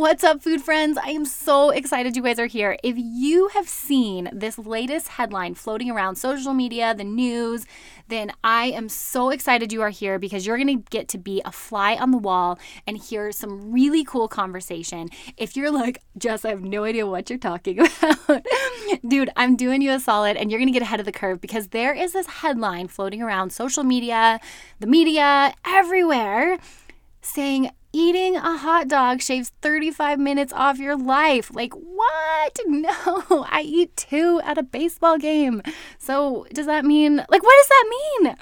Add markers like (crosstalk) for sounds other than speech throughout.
What's up, food friends? I am so excited you guys are here. If you have seen this latest headline floating around social media, the news, then I am so excited you are here because you're going to get to be a fly on the wall and hear some really cool conversation. If you're like, Jess, I have no idea what you're talking (laughs) about, dude, I'm doing you a solid and you're going to get ahead of the curve because there is this headline floating around social media, the media, everywhere saying eating a hot dog shaves 35 minutes off your life. Like, what? (laughs) No, I eat two at a baseball game. So, does that mean, like, what does that mean?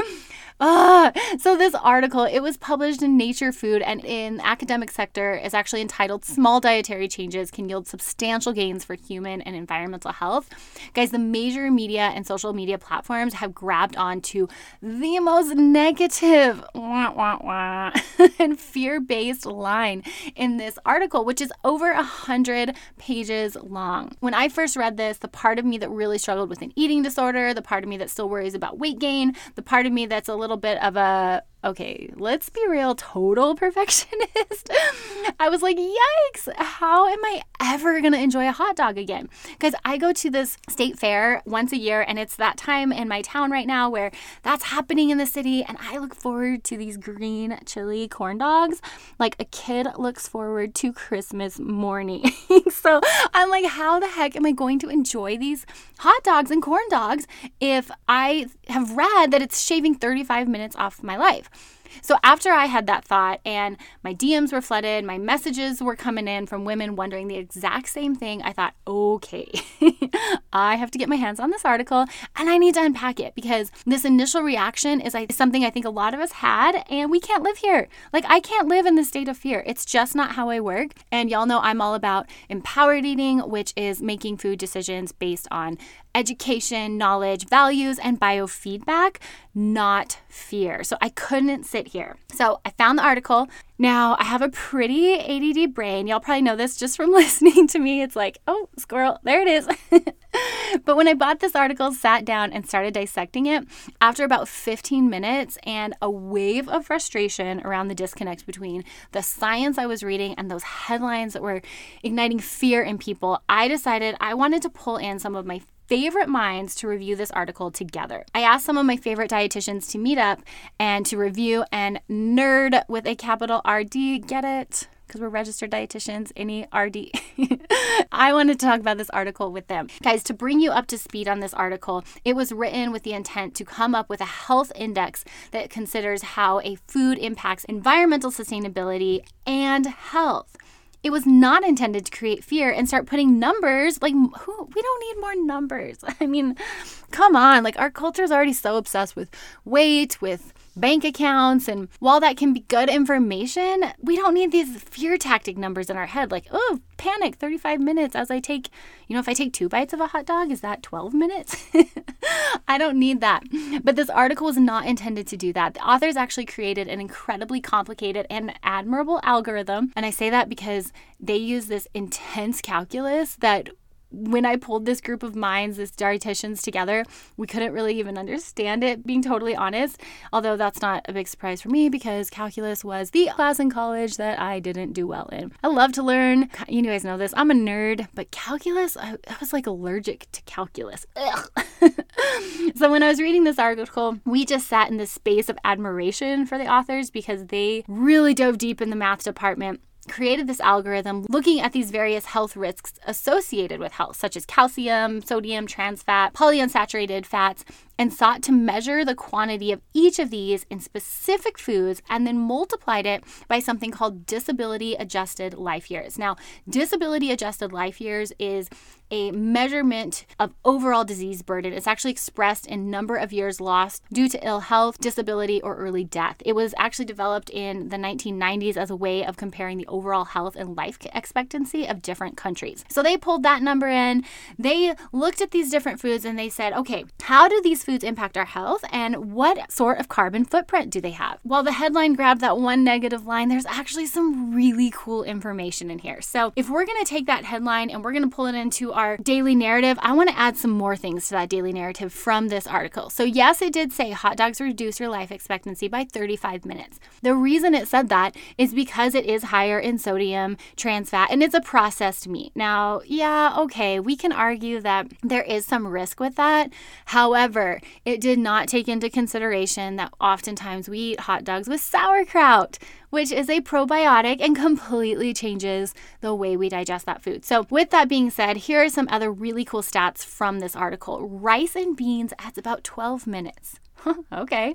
Ah, so this article, it was published in Nature Food and in academic sector is actually entitled Small Dietary Changes Can Yield Substantial Gains for Human and Environmental Health. Guys, the major media and social media platforms have grabbed onto the most negative wah, wah, wah, (laughs) and fear-based line in this article, which is over a hundred pages long. When I first read this, the part of me that really struggled with an eating disorder, the part of me that still worries about weight gain, the part of me that's a little little bit of a okay, let's be real, total (laughs) perfectionist. I was like, yikes, how am I ever gonna enjoy a hot dog again? Because I go to this state fair once a year, and it's that time in my town right now where that's happening in the city, and I look forward to these green chili corn dogs like a kid looks forward to Christmas morning. (laughs) so I'm like, how the heck am I going to enjoy these hot dogs and corn dogs if I have read that it's shaving 35 minutes off my life? So after I had that thought and my DMs were flooded, my messages were coming in from women wondering the exact same thing, I thought, okay, (laughs) I have to get my hands on this article and I need to unpack it because this initial reaction is something I think a lot of us had and we can't live here. Like I can't live in this state of fear. It's just not how I work. And y'all know I'm all about empowered eating, which is making food decisions based on education, knowledge, values, and biofeedback, not fear. So I couldn't sit here. So I found the article. Now I have a pretty ADD brain. Y'all probably know this just from (laughs) listening to me. It's like, oh, squirrel, there it is. (laughs) but when I bought this article, sat down and started dissecting it, after about 15 minutes and a wave of frustration around the disconnect between the science I was reading and those headlines that were igniting fear in people, I decided I wanted to pull in some of my favorite minds to review this article together. I asked some of my favorite dietitians to meet up and to review and nerd with a capital RD. Get it? Because we're registered dietitians, any RD. (laughs) I wanted to talk about this article with them. Guys, to bring you up to speed on this article, it was written with the intent to come up with a health index that considers how a food impacts environmental sustainability and health. It was not intended to create fear and start putting numbers like who we don't need more numbers. (laughs) I mean, come on, like our culture is already so obsessed with weight, with bank accounts. And while that can be good information, we don't need these fear tactic numbers in our head like, oh, panic 35 minutes as I take, you know, if I take two bites of a hot dog, is that 12 minutes? (laughs) I don't need that. But this article was not intended to do that. The authors actually created an incredibly complicated and admirable algorithm. And I say that because they use this intense calculus that when I pulled this group of minds, this dietitians together, we couldn't really even understand it, being totally honest. Although that's not a big surprise for me because calculus was the class in college that I didn't do well in. I love to learn. You guys know this. I'm a nerd, but calculus, I, I was like allergic to calculus. (laughs) so when I was reading this article, we just sat in this space of admiration for the authors because they really dove deep in the math department created this algorithm looking at these various health risks associated with health, such as calcium, sodium, trans fat, polyunsaturated fats, and sought to measure the quantity of each of these in specific foods and then multiplied it by something called disability adjusted life years. Now, disability adjusted life years is a measurement of overall disease burden. It's actually expressed in number of years lost due to ill health, disability, or early death. It was actually developed in the 1990s as a way of comparing the overall health and life expectancy of different countries. So they pulled that number in. They looked at these different foods and they said, okay, how do these foods impact our health and what sort of carbon footprint do they have? While the headline grabbed that one negative line, there's actually some really cool information in here. So if we're going to take that headline and we're going to pull it into our daily narrative, I want to add some more things to that daily narrative from this article. So, yes, it did say hot dogs reduce your life expectancy by 35 minutes. The reason it said that is because it is higher in sodium, trans fat, and it's a processed meat. Now, yeah, okay, we can argue that there is some risk with that. However, it did not take into consideration that oftentimes we eat hot dogs with sauerkraut, which is a probiotic and completely changes the way we digest that food. So, with that being said, here are some other really cool stats from this article. Rice and beans adds about 12 minutes. (laughs) okay.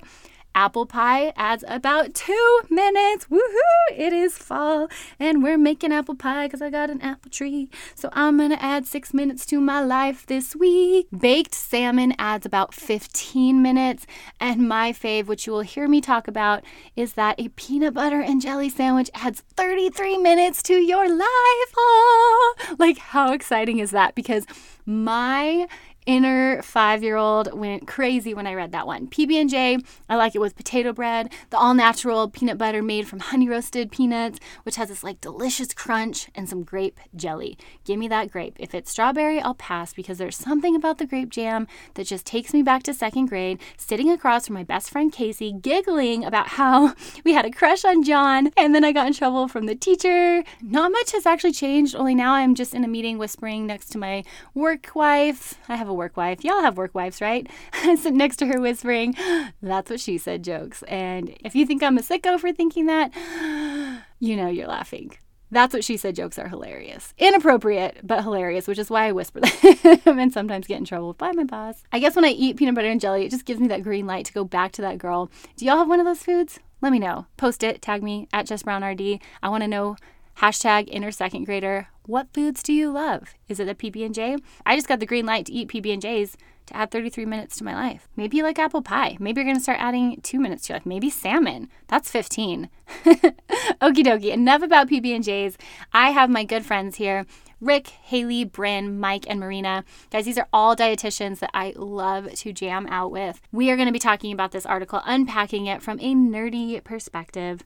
Apple pie adds about two minutes. Woohoo! It is fall and we're making apple pie because I got an apple tree. So I'm gonna add six minutes to my life this week. Baked salmon adds about 15 minutes. And my fave, which you will hear me talk about, is that a peanut butter and jelly sandwich adds 33 minutes to your life. Oh, like, how exciting is that? Because my inner five-year-old went crazy when I read that one. PB&J, I like it with potato bread, the all-natural peanut butter made from honey roasted peanuts, which has this like delicious crunch and some grape jelly. Give me that grape. If it's strawberry, I'll pass because there's something about the grape jam that just takes me back to second grade, sitting across from my best friend Casey, giggling about how we had a crush on John, and then I got in trouble from the teacher. Not much has actually changed, only now I'm just in a meeting whispering next to my work wife. I have a work wife. Y'all have work wives, right? I (laughs) sit next to her whispering, (gasps) that's what she said jokes. And if you think I'm a sicko for thinking that, (gasps) you know you're laughing. That's what she said jokes are hilarious. Inappropriate, but hilarious, which is why I whisper (laughs) them and sometimes get in trouble by my boss. I guess when I eat peanut butter and jelly, it just gives me that green light to go back to that girl. Do y'all have one of those foods? Let me know. Post it, tag me at Jess Brown RD. I want to know Hashtag inner second grader. What foods do you love? Is it a PB&J? I just got the green light to eat PB&Js to add 33 minutes to my life. Maybe you like apple pie. Maybe you're going to start adding two minutes to your life. Maybe salmon. That's 15. (laughs) Okie dokie. Enough about PB&Js. I have my good friends here. Rick, Haley, Bryn, Mike, and Marina. Guys, these are all dietitians that I love to jam out with. We are going to be talking about this article, unpacking it from a nerdy perspective.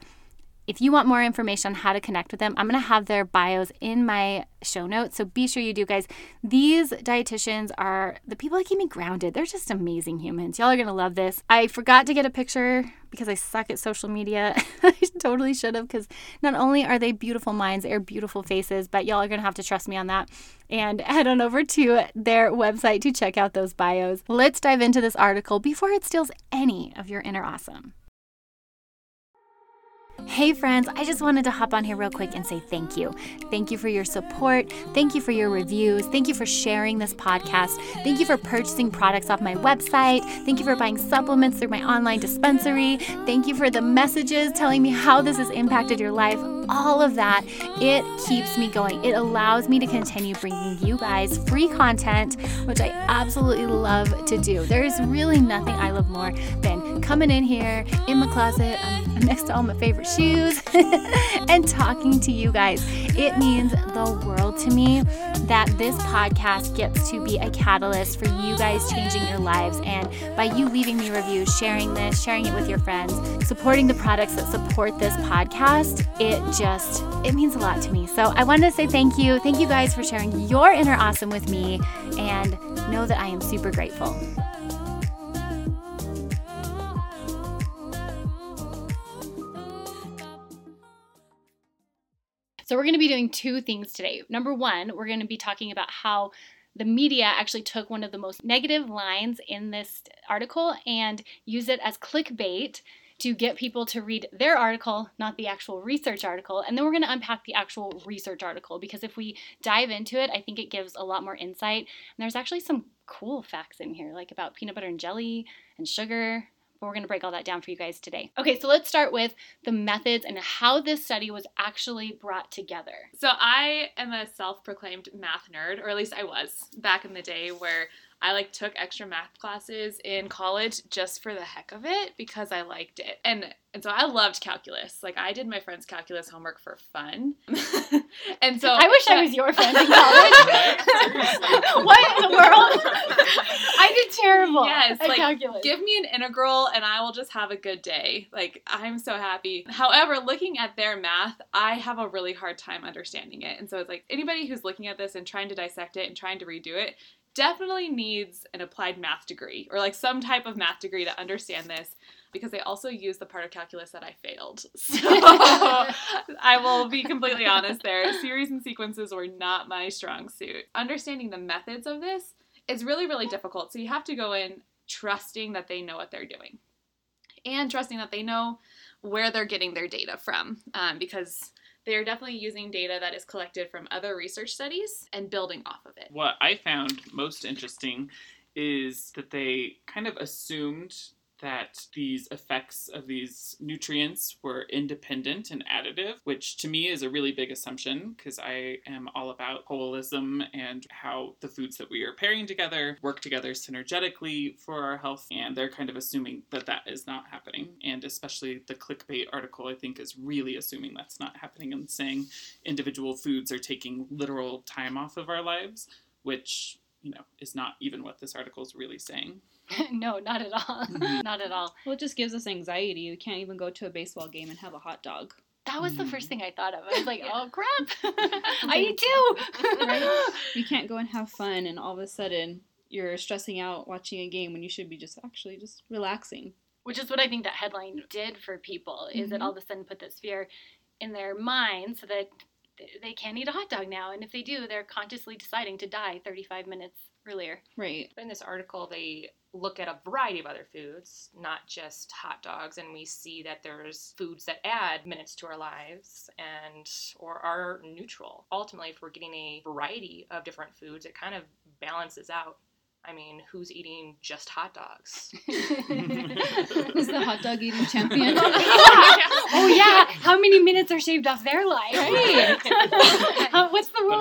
If you want more information on how to connect with them, I'm going to have their bios in my show notes. So be sure you do, guys. These dietitians are the people that keep me grounded. They're just amazing humans. Y'all are going to love this. I forgot to get a picture because I suck at social media. (laughs) I totally should have because not only are they beautiful minds, they're beautiful faces, but y'all are going to have to trust me on that and (laughs) head on over to their website to check out those bios. Let's dive into this article before it steals any of your inner awesome. Hey friends, I just wanted to hop on here real quick and say thank you. Thank you for your support. Thank you for your reviews. Thank you for sharing this podcast. Thank you for purchasing products off my website. Thank you for buying supplements through my online dispensary. Thank you for the messages telling me how this has impacted your life. All of that, it keeps me going. It allows me to continue bringing you guys free content, which I absolutely love to do. There is really nothing I love more than coming in here in my closet. I'm next to all my favorite shoes (laughs) and talking to you guys. It means the world to me that this podcast gets to be a catalyst for you guys changing your lives. And by you leaving me reviews, sharing this, sharing it with your friends, supporting the products that support this podcast, it just it means a lot to me. So I wanted to say thank you. Thank you guys for sharing your inner awesome with me and know that I am super grateful. So, we're going to be doing two things today. Number one, we're going to be talking about how the media actually took one of the most negative lines in this article and used it as clickbait to get people to read their article, not the actual research article. And then we're going to unpack the actual research article because if we dive into it, I think it gives a lot more insight. And there's actually some cool facts in here, like about peanut butter and jelly and sugar but we're going to break all that down for you guys today. Okay, so let's start with the methods and how this study was actually brought together. So I am a self-proclaimed math nerd, or at least I was back in the day where I like took extra math classes in college just for the heck of it because I liked it. And and so I loved calculus. Like I did my friend's calculus homework for fun. (laughs) and so I wish I was your friend (laughs) in college. (laughs) what in the world? I did terrible. Yes, like, calculus. Give me an integral and I will just have a good day. Like, I'm so happy. However, looking at their math, I have a really hard time understanding it. And so it's like anybody who's looking at this and trying to dissect it and trying to redo it definitely needs an applied math degree or like some type of math degree to understand this because they also use the part of calculus that I failed. (laughs) So I will be completely honest there. Series and sequences were not my strong suit. Understanding the methods of this is really, really difficult. So you have to go in trusting that they know what they're doing and trusting that they know where they're getting their data from um, because they are definitely using data that is collected from other research studies and building off of it. What I found most interesting is that they kind of assumed that these effects of these nutrients were independent and additive, which to me is a really big assumption because I am all about holism and how the foods that we are pairing together work together synergetically for our health. And they're kind of assuming that that is not happening. And especially the clickbait article, I think, is really assuming that's not happening and saying individual foods are taking literal time off of our lives, which you know, is not even what this article is really saying. (laughs) no, not at all. Mhm. (laughs) not at all. Well, it just gives us anxiety. We can't even go to a baseball game and have a hot dog. That was the first Mm. thing I thought of. I was like, Yeah. oh crap, (laughs) I eat too. Right? You can't go and have fun, and all of a sudden you're stressing out watching a game when you should be just actually just relaxing. Which is what I think that headline did for people is it Mhm. all of a sudden put this fear in their mind so that they can't eat a hot dog now, and if they do, they're consciously deciding to die 35 minutes earlier. Right. In this article, they look at a variety of other foods, not just hot dogs, and we see that there's foods that add minutes to our lives and or are neutral. Ultimately, if we're getting a variety of different foods, it kind of balances out. I mean, who's eating just hot dogs? (laughs) (laughs) Who's the hot dog eating champion? (laughs) oh yeah, how many minutes are shaved off their life? Right. How-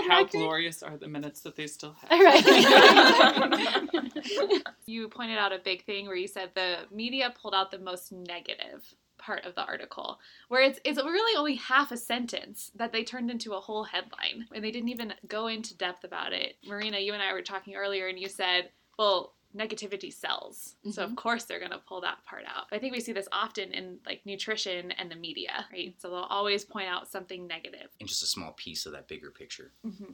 how record? glorious are the minutes that they still have? All right. (laughs) (laughs) You pointed out a big thing where you said the media pulled out the most negative part of the article, where it's it's really only half a sentence that they turned into a whole headline, and they didn't even go into depth about it. Marina, you and I were talking earlier, and you said, "Well, negativity sells, so of course they're going to pull that part out." I think we see this often in like nutrition and the media, right? So they'll always point out something negative. and just a small piece of that bigger picture. Mm-hmm.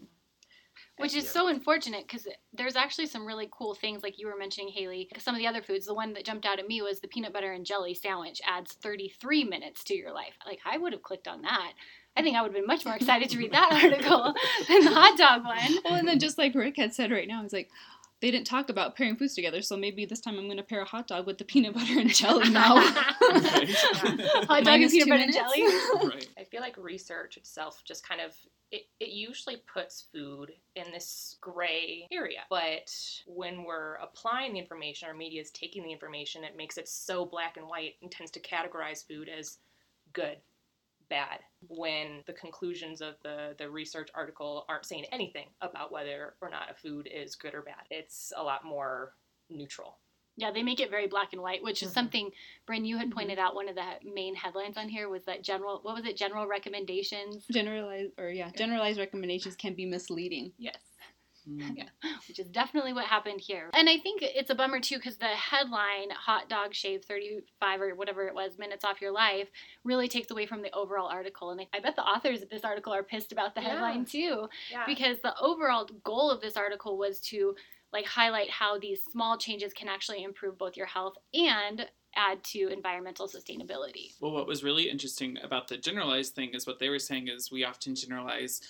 Which is Yeah. so unfortunate because there's actually some really cool things, like you were mentioning, Haley. Some of the other foods, the one that jumped out at me was the peanut butter and jelly sandwich adds 33 minutes to your life. Like, I would have clicked on that. I think I would have been much more excited to read that (laughs) article than the hot dog one. Well, and then just like Rick had said right now, he's like, they didn't talk about pairing foods together, so maybe this time I'm going to pair a hot dog with the peanut butter and jelly now. (laughs) Right. (laughs) hot dog and peanut two butter and jelly. (laughs) right. I feel like research itself just kind of it, it usually puts food in this gray area. But when we're applying the information, our media is taking the information, it makes it so black and white and tends to categorize food as good, bad, when the conclusions of the, the research article aren't saying anything about whether or not a food is good or bad. It's a lot more neutral. Yeah, they make it very black and white, which is Mhm. something, Bryn, you had pointed out. One of the main headlines on here was that general, what was it, general recommendations, generalized or yeah, generalized recommendations can be misleading. Yes. Mm. (laughs) which is definitely what happened here. And I think it's a bummer too because the headline, hot dog shave 35 or whatever it was minutes off your life, really takes away from the overall article. And I- I bet the authors of this article are pissed about the Yeah. headline too Yeah. because the overall goal of this article was to like highlight how these small changes can actually improve both your health and add to environmental sustainability. Well, what was really interesting about the generalized thing is what they were saying is we often generalize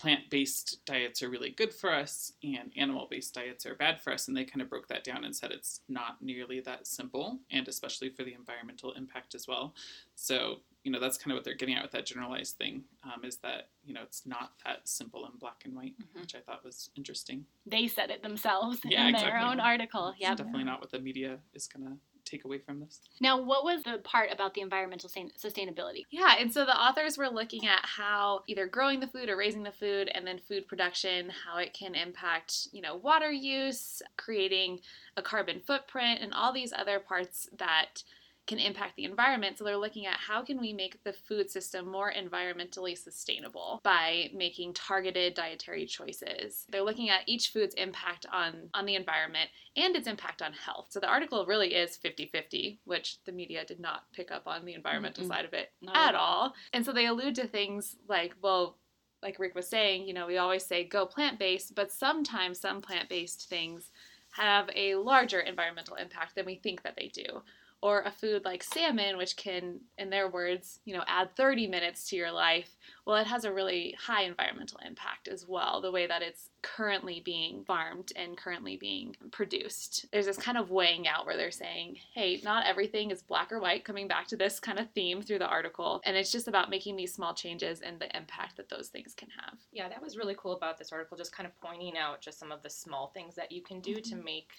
plant based diets are really good for us and animal based diets are bad for us. And they kind of broke that down and said it's not nearly that simple, and especially for the environmental impact as well. So, you know, that's kind of what they're getting at with that generalized thing um, is that, you know, it's not that simple and black and white, Mhm. which I thought was interesting. They said it themselves Yeah, in their own article. It's Yep. definitely not what the media is going to take away from this. Now, what was the part about the environmental sustainability? Yeah, and so the authors were looking at how either growing the food or raising the food and then food production, how it can impact, you know, water use, creating a carbon footprint and all these other parts that can impact the environment. So they're looking at how can we make the food system more environmentally sustainable by making targeted dietary choices. They're looking at each food's impact on on the environment and its impact on health. So the article really is 50-50, which the media did not pick up on the environmental Mm-mm. side of it Not at at all. And so they allude to things like, well, like Rick was saying, you know, we always say go plant based, but sometimes some plant based things have a larger environmental impact than we think that they do. Or a food like salmon, which can, in their words, you know, add 30 minutes to your life. Well, it has a really high environmental impact as well, the way that it's currently being farmed and currently being produced. There's this kind of weighing out where they're saying, hey, not everything is black or white, coming back to this kind of theme through the article. And it's just about making these small changes and the impact that those things can have. Yeah, that was really cool about this article, just kind of pointing out just some of the small things that you can do to mm-hmm. make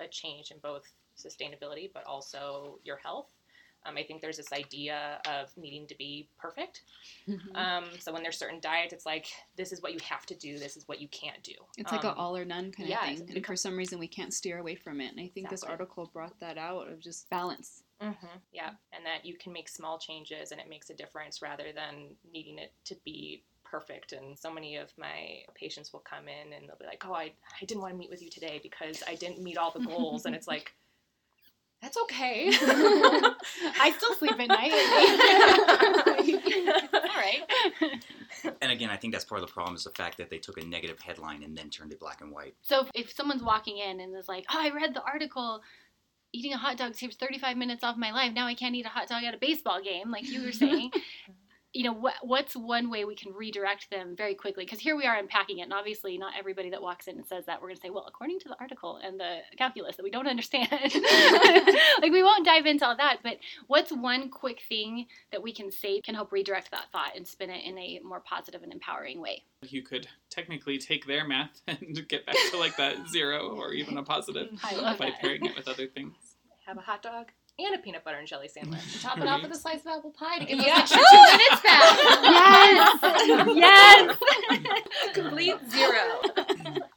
a change in both sustainability but also your health. Um, I think there's this idea of needing to be perfect. Mhm. Um, so when there's certain diets, it's like this is what you have to do, this is what you can't do. It's like an Um, all or none kind yeah, of thing. And for some reason, we can't steer away from it. And I think this article brought that out of just balance. Mm-hmm. Yeah, and that you can make small changes and it makes a difference rather than needing it to be perfect. And so many of my patients will come in and they'll be like, "Oh, I, I didn't want to meet with you today because I didn't meet all the goals," and it's like, "That's okay." (laughs) I still sleep at night. (laughs) All right. And again, I think that's part of the problem is the fact that they took a negative headline and then turned it black and white. So if, if someone's walking in and is like, "Oh, I read the article. Eating a hot dog saves 35 minutes off my life. Now I can't eat a hot dog at a baseball game," like you were saying. (laughs) you know, what what's one way we can redirect them very quickly? Because here we are unpacking it, and obviously not everybody that walks in and says that we're going to say, "Well, according to the article and the calculus that we don't understand," (laughs) like we won't dive into all that. But what's one quick thing that we can say can help redirect that thought and spin it in a more positive and empowering way? You could technically take their math (laughs) and get back to like that zero or even a positive (laughs) I love by that. pairing it with other things. Have a hot dog and a peanut butter and jelly sandwich. (laughs) Top it off with a slice of apple pie to give those Yeah. extra two minutes back. Yes. (laughs) yes. Complete zero.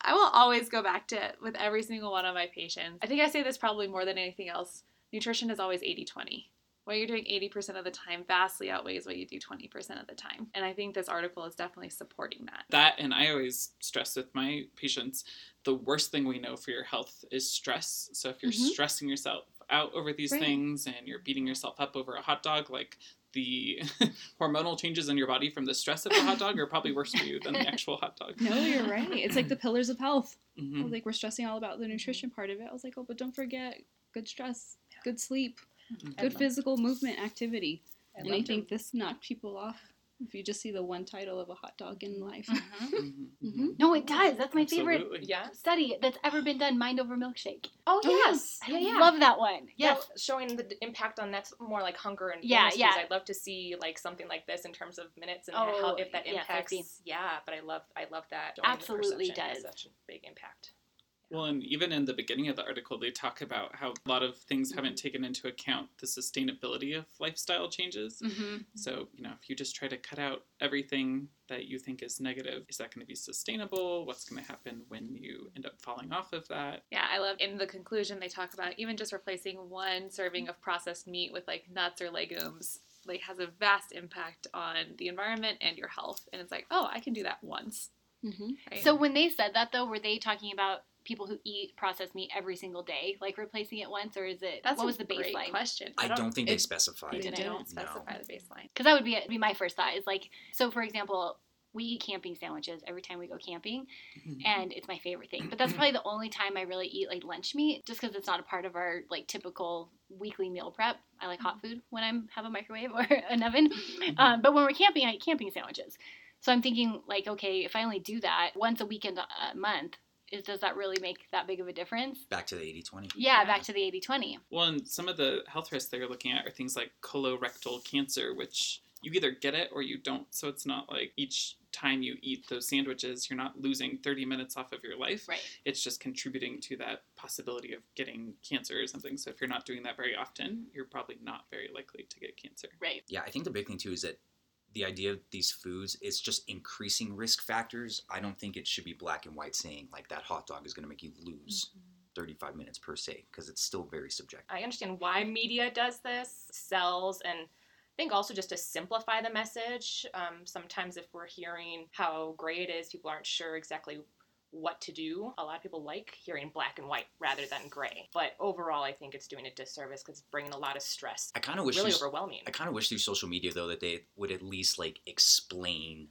I will always go back to it with every single one of my patients. I think I say this probably more than anything else. Nutrition is always 80 20. What you're doing 80% of the time vastly outweighs what you do 20% of the time. And I think this article is definitely supporting that. That, and I always stress with my patients the worst thing we know for your health is stress. So if you're Mhm. stressing yourself out over these Right. things and you're beating yourself up over a hot dog, like the (laughs) hormonal changes in your body from the stress of the hot dog are probably worse for you than the (laughs) actual hot dog. No, you're right. It's like the (laughs) pillars of health. Mhm. Like we're stressing all about the nutrition part of it. I was like, oh, but don't forget good stress, good sleep, Mhm. good physical movement activity. I And I love think this knocked people off. If you just see the one title of a hot dog in life. Mhm. (laughs) Mhm. No, it does. That's my favorite Yeah. study that's ever been done. Mind over milkshake. Oh Oh, yes. I Yeah, yeah. love that one. Yes. Well, showing the impact on that's more like hunger and Yeah, yeah. I'd love to see like something like this in terms of minutes and how Oh, if that yes, I see. impacts. yeah, but I love I love that. Absolutely does. such a big impact. Well, and even in the beginning of the article, they talk about how a lot of things haven't taken into account the sustainability of lifestyle changes. Mm-hmm. So, you know, if you just try to cut out everything that you think is negative, is that going to be sustainable? What's going to happen when you end up falling off of that? Yeah, I love in the conclusion they talk about even just replacing one serving of processed meat with like nuts or legumes like has a vast impact on the environment and your health. And it's like, oh, I can do that once. Mm-hmm. Right? So when they said that though, were they talking about people who eat processed meat every single day, like replacing it once, or is it that's what a was the great baseline? question. I don't think they it- specified. They didn't. don't No. specify the baseline. Because that would be be my first thought. Is like so. For example, we eat camping sandwiches every time we go camping, mm-hmm. and it's my favorite thing. But that's (clears throat) probably the only time I really eat like lunch meat, just because it's not a part of our like typical weekly meal prep. I like hot mm-hmm. food when I'm have a microwave or (laughs) an oven. Mm-hmm. Um, but when we're camping, I eat camping sandwiches. So I'm thinking like, okay, if I only do that once a weekend a month, is does that really make that big of a difference? Back to the 80 20. Yeah, Yeah. back to the 80-20. Well, and some of the health risks they're looking at are things like colorectal cancer, which you either get it or you don't. So it's not like each time you eat those sandwiches, you're not losing 30 minutes off of your life. Right. It's just contributing to that possibility of getting cancer or something. So if you're not doing that very often, you're probably not very likely to get cancer. Right. Yeah, I think the big thing too is that the idea of these foods it's just increasing risk factors. I don't think it should be black and white saying like that hot dog is going to make you lose 35 minutes per se because it's still very subjective. I understand why media does this, sells, and I think also just to simplify the message. Um, sometimes if we're hearing how gray it is, people aren't sure exactly what to do. A lot of people like hearing black and white rather than gray. But overall, I think it's doing a disservice because it's bringing a lot of stress. I kind of wish really through, overwhelming. I kind of wish through social media though that they would at least like explain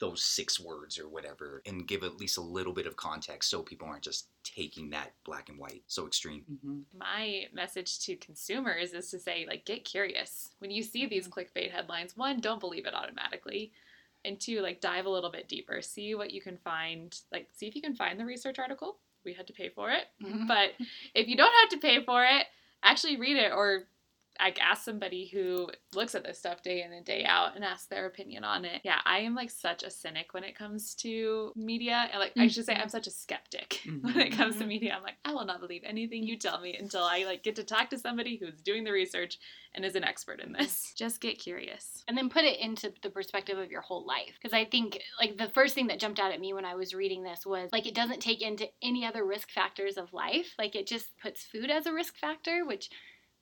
those six words or whatever and give at least a little bit of context so people aren't just taking that black and white so extreme. Mhm. my message to consumers is to say like get curious when you see these clickbait headlines one don't believe it automatically and two like dive a little bit deeper see what you can find like see if you can find the research article. We had to pay for it. Mm-hmm. But if you don't have to pay for it actually read it or like ask somebody who looks at this stuff day in and day out and ask their opinion on it. Yeah i am like such a cynic when it comes to media and like i should say i'm mm-hmm. such a skeptic (laughs) mm-hmm. when it comes to mm-hmm. media. I'm like i will not believe anything you tell me until i like get to talk to somebody who's doing the research and is an expert in this. (laughs) Just get curious. And then put it into the perspective of your whole life. Because i think like the first thing that jumped out at me when i was reading this was like it doesn't take into any other risk factors of life. Like it just puts food as a risk factor which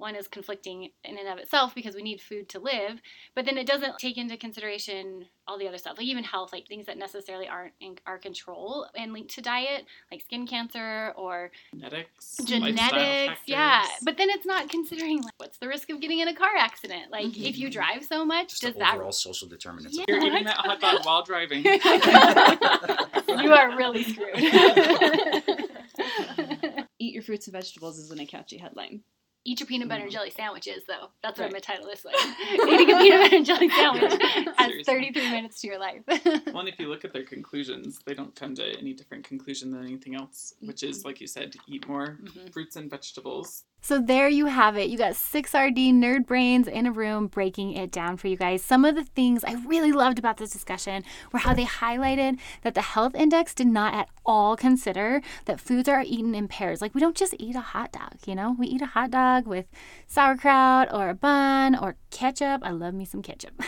one is conflicting in and of itself because we need food to live but then it doesn't take into consideration all the other stuff like even health like things that necessarily aren't in our control and linked to diet like skin cancer or Genetics. genetics yeah but then it's not considering like what's the risk of getting in a car accident like mm-hmm. if you drive so much Just does the that overall social determinants. Yeah. You're eating that hot dog while driving. (laughs) you are really screwed. (laughs) (laughs) Eat your fruits and vegetables isn't a catchy headline. Eat your peanut butter and Mhm. jelly sandwiches, though. That's what I'm Right. gonna title this one. (laughs) Eating a peanut butter and jelly (laughs) sandwich (laughs) adds 33 minutes to your life. Well, and if you look at their conclusions, they don't come to any different conclusion than anything else, which is, like you said, eat more Mhm. fruits and vegetables. So there you have it. You got six RD nerd brains in a room breaking it down for you guys. Some of the things I really loved about this discussion were how they highlighted that the health index did not at all consider that foods are eaten in pairs. Like we don't just eat a hot dog, you know? We eat a hot dog with sauerkraut or a bun or ketchup. I love me some ketchup.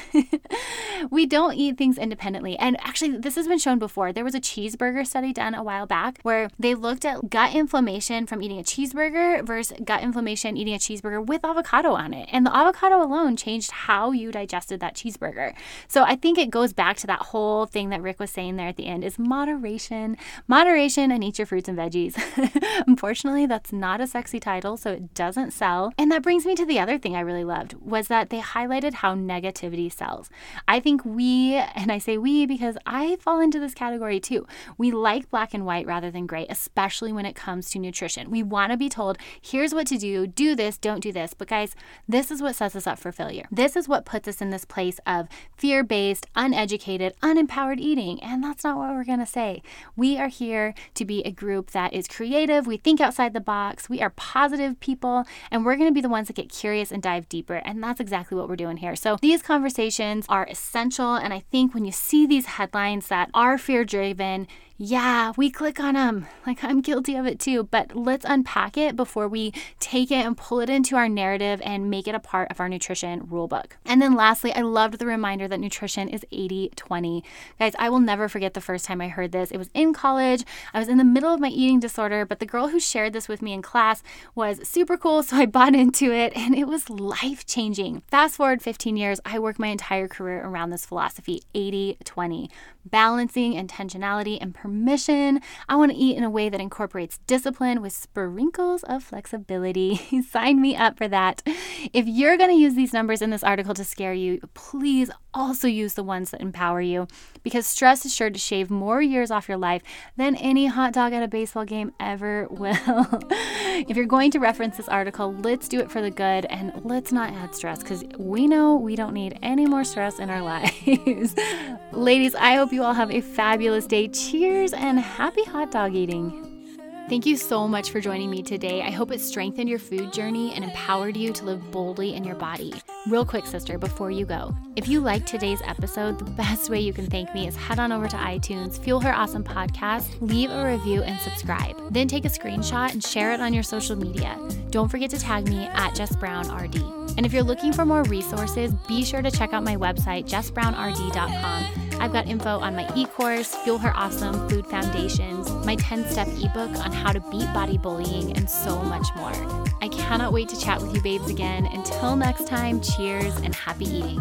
(laughs) we don't eat things independently. And actually, this has been shown before. There was a cheeseburger study done a while back where they looked at gut inflammation from eating a cheeseburger versus gut inflammation eating a cheeseburger with avocado on it. And the avocado alone changed how you digested that cheeseburger. So I think it goes back to that whole thing that Rick was saying there at the end is moderation. Moderation and eat your fruits and veggies. (laughs) Unfortunately, that's not a sexy title, so it doesn't sell. And that brings me to the other thing I really loved was that they highlighted how negativity sells. I think we, and I say we because I fall into this category too. We like black and white rather than gray, especially when it comes to nutrition. We want to be told, here's what to do, do this, don't do this. But guys, this is what sets us up for failure. This is what puts us in this place of fear based, uneducated, unempowered eating. And that's not what we're going to say. We are here to be a group that is creative, we think outside the box, we are positive people, and we're going to be the ones that get curious and dive deeper. And that's exactly what we're doing here. So these conversations are essential. And I think when you see these headlines that are fear driven, yeah, we click on them. Like I'm guilty of it too. But let's unpack it before we take it and pull it into our narrative and make it a part of our nutrition rule book. And then lastly, I loved the reminder that nutrition is 80 20. Guys, I will never forget the first time I heard this. It was in college. I was in the middle of my eating disorder, but the girl who shared this with me in class was super cool. So I (laughs) bought into it and it was life changing. Fast forward 15 years, I worked my entire career around this philosophy 80 20, balancing intentionality and permission. I want to eat in a way that incorporates discipline with sprinkles of flexibility. (laughs) Sign me up for that. If you're going to use these numbers in this article to scare you, please also use the ones that empower you because stress is sure to shave more years off your life than any hot dog at a baseball game ever (laughs) will. if you're going to reference this article, let's do it for the good and let's not add stress because we know we don't need any more stress in our (laughs) lives. Ladies, I hope you all have a fabulous day. Cheers and happy hot dog eating. Thank you so much for joining me today. I hope it strengthened your food journey and empowered you to live boldly in your body. Real quick, sister, before you go, if you liked today's episode, the best way you can thank me is head on over to iTunes, Fuel Her Awesome Podcast, leave a review, and subscribe. Then take a screenshot and share it on your social media. Don't forget to tag me at Jess Brown RD. And if you're looking for more resources, be sure to check out my website, jessbrownrd.com. I've got info on my e course, Fuel Her Awesome Food Foundations, my 10 step ebook on how to beat body bullying, and so much more. I cannot wait to chat with you, babes, again. Until next time, cheers and happy eating.